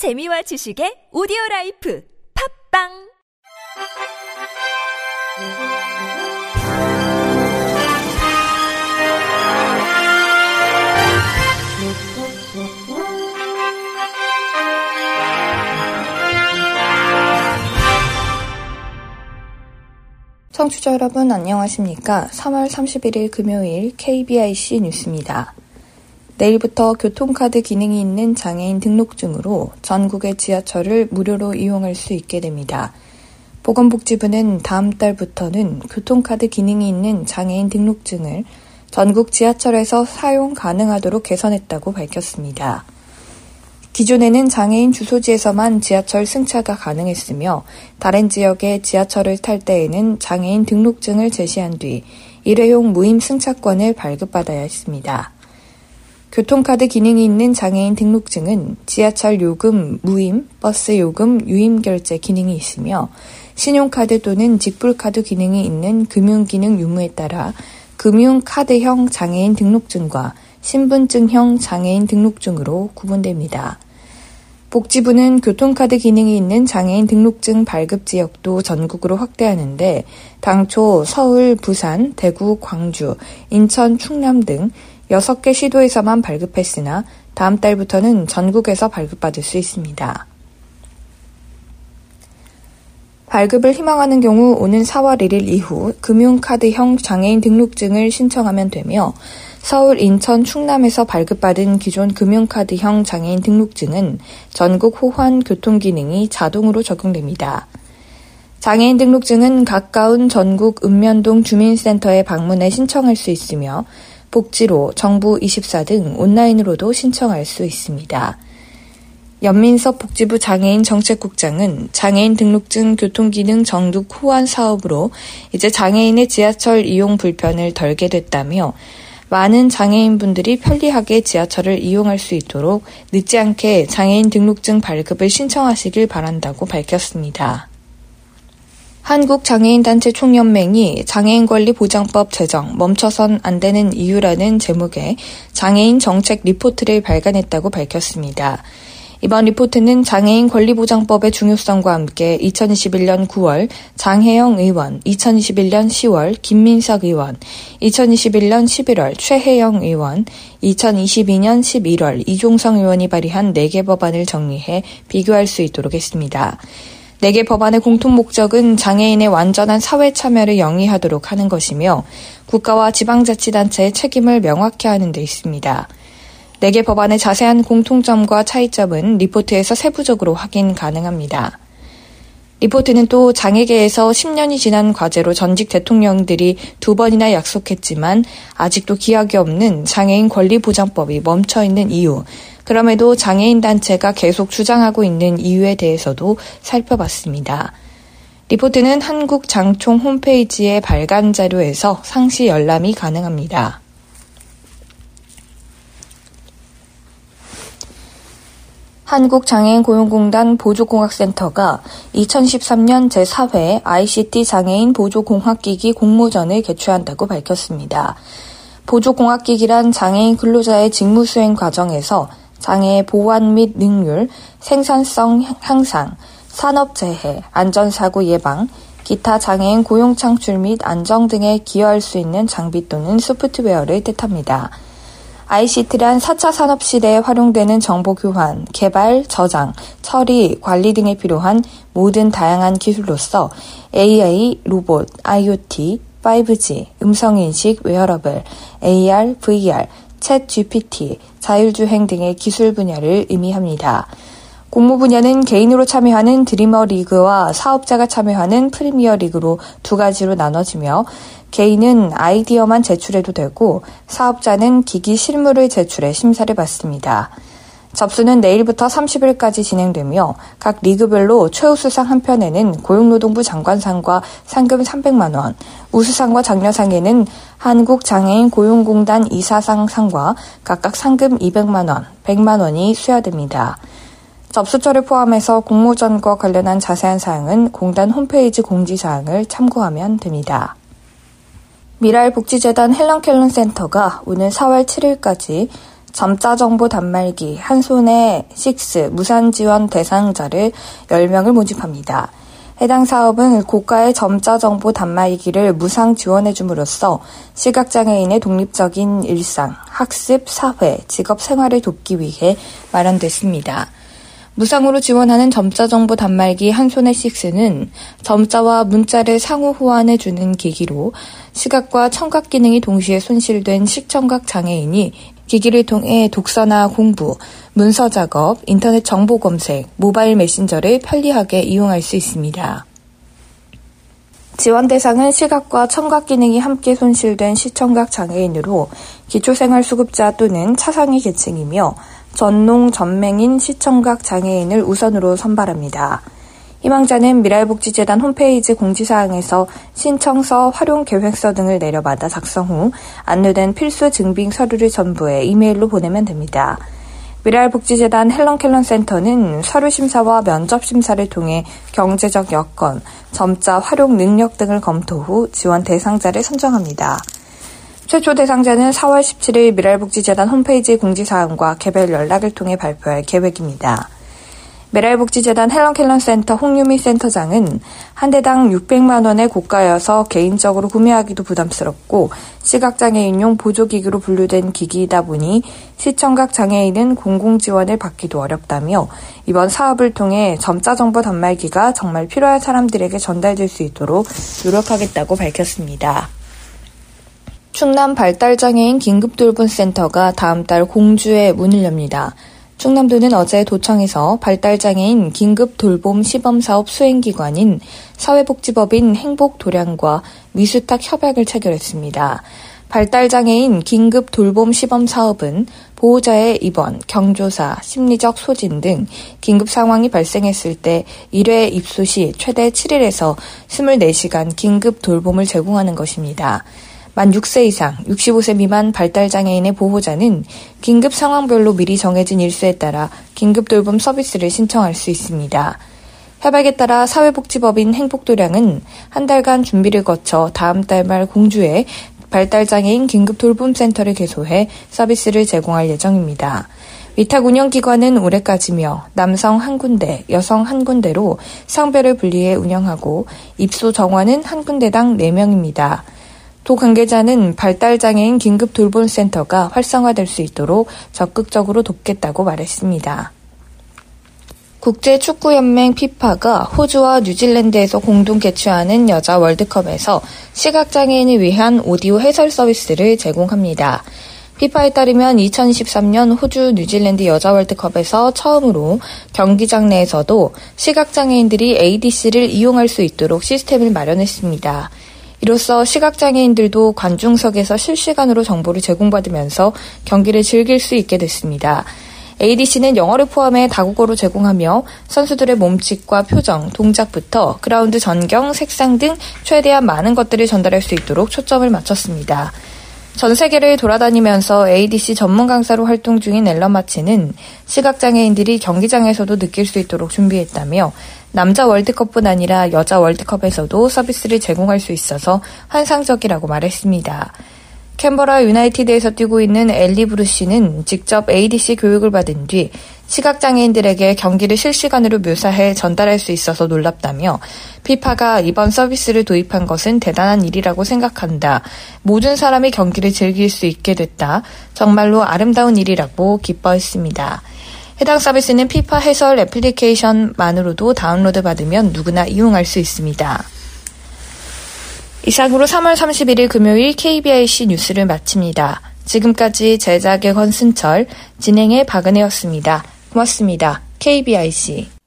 재미와 지식의 오디오 라이프 팝빵 청취자 여러분 안녕하십니까? 3월 31일 금요일 KBIC 뉴스입니다. 내일부터 교통카드 기능이 있는 장애인 등록증으로 전국의 지하철을 무료로 이용할 수 있게 됩니다. 보건복지부는 다음 달부터는 교통카드 기능이 있는 장애인 등록증을 전국 지하철에서 사용 가능하도록 개선했다고 밝혔습니다. 기존에는 장애인 주소지에서만 지하철 승차가 가능했으며 다른 지역의 지하철을 탈 때에는 장애인 등록증을 제시한 뒤 일회용 무임 승차권을 발급받아야 했습니다. 교통카드 기능이 있는 장애인 등록증은 지하철 요금 무임, 버스 요금 유임 결제 기능이 있으며 신용카드 또는 직불카드 기능이 있는 금융기능 유무에 따라 금융카드형 장애인 등록증과 신분증형 장애인 등록증으로 구분됩니다. 복지부는 교통카드 기능이 있는 장애인 등록증 발급 지역도 전국으로 확대하는데 당초 서울, 부산, 대구, 광주, 인천, 충남 등 6개 시도에서만 발급했으나 다음 달부터는 전국에서 발급받을 수 있습니다. 발급을 희망하는 경우 오는 4월 1일 이후 금융카드형 장애인 등록증을 신청하면 되며 서울, 인천, 충남에서 발급받은 기존 금융카드형 장애인 등록증은 전국 호환 교통 기능이 자동으로 적용됩니다. 장애인 등록증은 가까운 전국 읍면동 주민센터에 방문해 신청할 수 있으며 복지로 정부 24 등 온라인으로도 신청할 수 있습니다. 연민섭 복지부 장애인 정책국장은 장애인 등록증 교통기능 정독 호환 사업으로 이제 장애인의 지하철 이용 불편을 덜게 됐다며 많은 장애인분들이 편리하게 지하철을 이용할 수 있도록 늦지 않게 장애인 등록증 발급을 신청하시길 바란다고 밝혔습니다. 한국장애인단체 총연맹이 장애인권리보장법 제정 멈춰선 안 되는 이유라는 제목의 장애인 정책 리포트를 발간했다고 밝혔습니다. 이번 리포트는 장애인 권리보장법의 중요성과 함께 2021년 9월 장혜영 의원, 2021년 10월 김민석 의원, 2021년 11월 최혜영 의원, 2022년 11월 이종성 의원이 발의한 4개 법안을 정리해 비교할 수 있도록 했습니다. 4개 법안의 공통 목적은 장애인의 완전한 사회 참여를 영위하도록 하는 것이며 국가와 지방자치단체의 책임을 명확히 하는 데 있습니다. 4개 법안의 자세한 공통점과 차이점은 리포트에서 세부적으로 확인 가능합니다. 리포트는 또 장애계에서 10년이 지난 과제로 전직 대통령들이 두 번이나 약속했지만 아직도 기약이 없는 장애인 권리보장법이 멈춰 있는 이유, 그럼에도 장애인 단체가 계속 주장하고 있는 이유에 대해서도 살펴봤습니다. 리포트는 한국 장총 홈페이지의 발간 자료에서 상시 열람이 가능합니다. 한국장애인 고용공단 보조공학센터가 2013년 제4회 ICT 장애인 보조공학기기 공모전을 개최한다고 밝혔습니다. 보조공학기기란 장애인 근로자의 직무 수행 과정에서 장애 보완 및 능률, 생산성 향상, 산업재해, 안전사고 예방, 기타 장애인 고용 창출 및 안정 등에 기여할 수 있는 장비 또는 소프트웨어를 뜻합니다. ICT란 4차 산업 시대에 활용되는 정보 교환, 개발, 저장, 처리, 관리 등에 필요한 모든 다양한 기술로서 AI, 로봇, IoT, 5G, 음성인식, 웨어러블, AR, VR, ChatGPT, 자율주행 등의 기술 분야를 의미합니다. 공모 분야는 개인으로 참여하는 Dreamer 리그와 사업자가 참여하는 프리미어 리그로 두 가지로 나눠지며 개인은 아이디어만 제출해도 되고 사업자는 기기 실물을 제출해 심사를 받습니다. 접수는 내일부터 30일까지 진행되며 각 리그별로 최우수상 한 편에는 고용노동부 장관상과 상금 300만 원, 우수상과 장려상에는 한국장애인 고용공단 이사상 상과 각각 상금 200만 원, 100만 원이 수여됩니다. 접수처를 포함해서 공모전과 관련한 자세한 사항은 공단 홈페이지 공지사항을 참고하면 됩니다. 미랄복지재단 헬런켈런 센터가 오늘 4월 7일까지 점자 정보 단말기 한 손에 6 무산 지원 대상자를 10명을 모집합니다. 해당 사업은 고가의 점자 정보 단말기를 무상 지원해 줌으로써 시각장애인의 독립적인 일상, 학습, 사회, 직업 생활을 돕기 위해 마련됐습니다. 무상으로 지원하는 점자 정보 단말기 한 손에 6는 점자와 문자를 상호 호환해 주는 기기로 시각과 청각 기능이 동시에 손실된 식청각 장애인이 기기를 통해 독서나 공부, 문서 작업, 인터넷 정보 검색, 모바일 메신저를 편리하게 이용할 수 있습니다. 지원 대상은 시각과 청각 기능이 함께 손실된 시청각 장애인으로 기초생활수급자 또는 차상위 계층이며 전농 전맹인 시청각 장애인을 우선으로 선발합니다. 희망자는 미랄복지재단 홈페이지 공지사항에서 신청서, 활용계획서 등을 내려받아 작성 후 안내된 필수 증빙 서류를 전부해 이메일로 보내면 됩니다. 미랄복지재단 헬런켈런 센터는 서류 심사와 면접 심사를 통해 경제적 여건, 점자 활용 능력 등을 검토 후 지원 대상자를 선정합니다. 최초 대상자는 4월 17일 미랄복지재단 홈페이지 공지사항과 개별 연락을 통해 발표할 계획입니다. 메랄복지재단 헬런 켈런 센터 홍유미 센터장은 한 대당 600만 원의 고가여서 개인적으로 구매하기도 부담스럽고 시각장애인용 보조기기로 분류된 기기이다 보니 시청각 장애인은 공공지원을 받기도 어렵다며 이번 사업을 통해 점자 정보 단말기가 정말 필요한 사람들에게 전달될 수 있도록 노력하겠다고 밝혔습니다. 충남 발달장애인 긴급돌봄센터가 다음 달 공주에 문을 엽니다. 충남도는 어제 도청에서 발달장애인 긴급 돌봄 시범사업 수행기관인 사회복지법인 행복도량과 미수탁 협약을 체결했습니다. 발달장애인 긴급 돌봄 시범 사업은 보호자의 입원, 경조사, 심리적 소진 등 긴급 상황이 발생했을 때 1회 입소 시 최대 7일에서 24시간 긴급 돌봄을 제공하는 것입니다. 만 6세 이상, 65세 미만 발달장애인의 보호자는 긴급 상황별로 미리 정해진 일수에 따라 긴급 돌봄 서비스를 신청할 수 있습니다. 협약에 따라 사회복지법인 행복도량은 한 달간 준비를 거쳐 다음 달 말 공주에 발달장애인 긴급 돌봄센터를 개소해 서비스를 제공할 예정입니다. 위탁 운영 기관은 올해까지며 남성 한 군데, 여성 한 군데로 성별을 분리해 운영하고 입소 정원은 한 군데당 4명입니다. 도 관계자는 발달장애인 긴급 돌봄센터가 활성화될 수 있도록 적극적으로 돕겠다고 말했습니다. 국제축구연맹 피파가 호주와 뉴질랜드에서 공동 개최하는 여자 월드컵에서 시각장애인을 위한 오디오 해설 서비스를 제공합니다. 피파에 따르면 2023년 호주 뉴질랜드 여자 월드컵에서 처음으로 경기장 내에서도 시각장애인들이 ADC를 이용할 수 있도록 시스템을 마련했습니다. 이로써 시각장애인들도 관중석에서 실시간으로 정보를 제공받으면서 경기를 즐길 수 있게 됐습니다. ADC는 영어를 포함해 다국어로 제공하며 선수들의 몸짓과 표정, 동작부터 그라운드 전경, 색상 등 최대한 많은 것들을 전달할 수 있도록 초점을 맞췄습니다. 전 세계를 돌아다니면서 ADC 전문 강사로 활동 중인 앨런 마치는 시각장애인들이 경기장에서도 느낄 수 있도록 준비했다며 남자 월드컵뿐 아니라 여자 월드컵에서도 서비스를 제공할 수 있어서 환상적이라고 말했습니다. 캔버라 유나이티드에서 뛰고 있는 엘리 브루시는 직접 ADC 교육을 받은 뒤 시각장애인들에게 경기를 실시간으로 묘사해 전달할 수 있어서 놀랍다며 피파가 이번 서비스를 도입한 것은 대단한 일이라고 생각한다. 모든 사람이 경기를 즐길 수 있게 됐다. 정말로 아름다운 일이라고 기뻐했습니다. 해당 서비스는 피파 해설 애플리케이션만으로도 다운로드 받으면 누구나 이용할 수 있습니다. 이상으로 3월 31일 금요일 KBIC 뉴스를 마칩니다. 지금까지 제작의 권순철, 진행의 박은혜였습니다. 고맙습니다. KBIC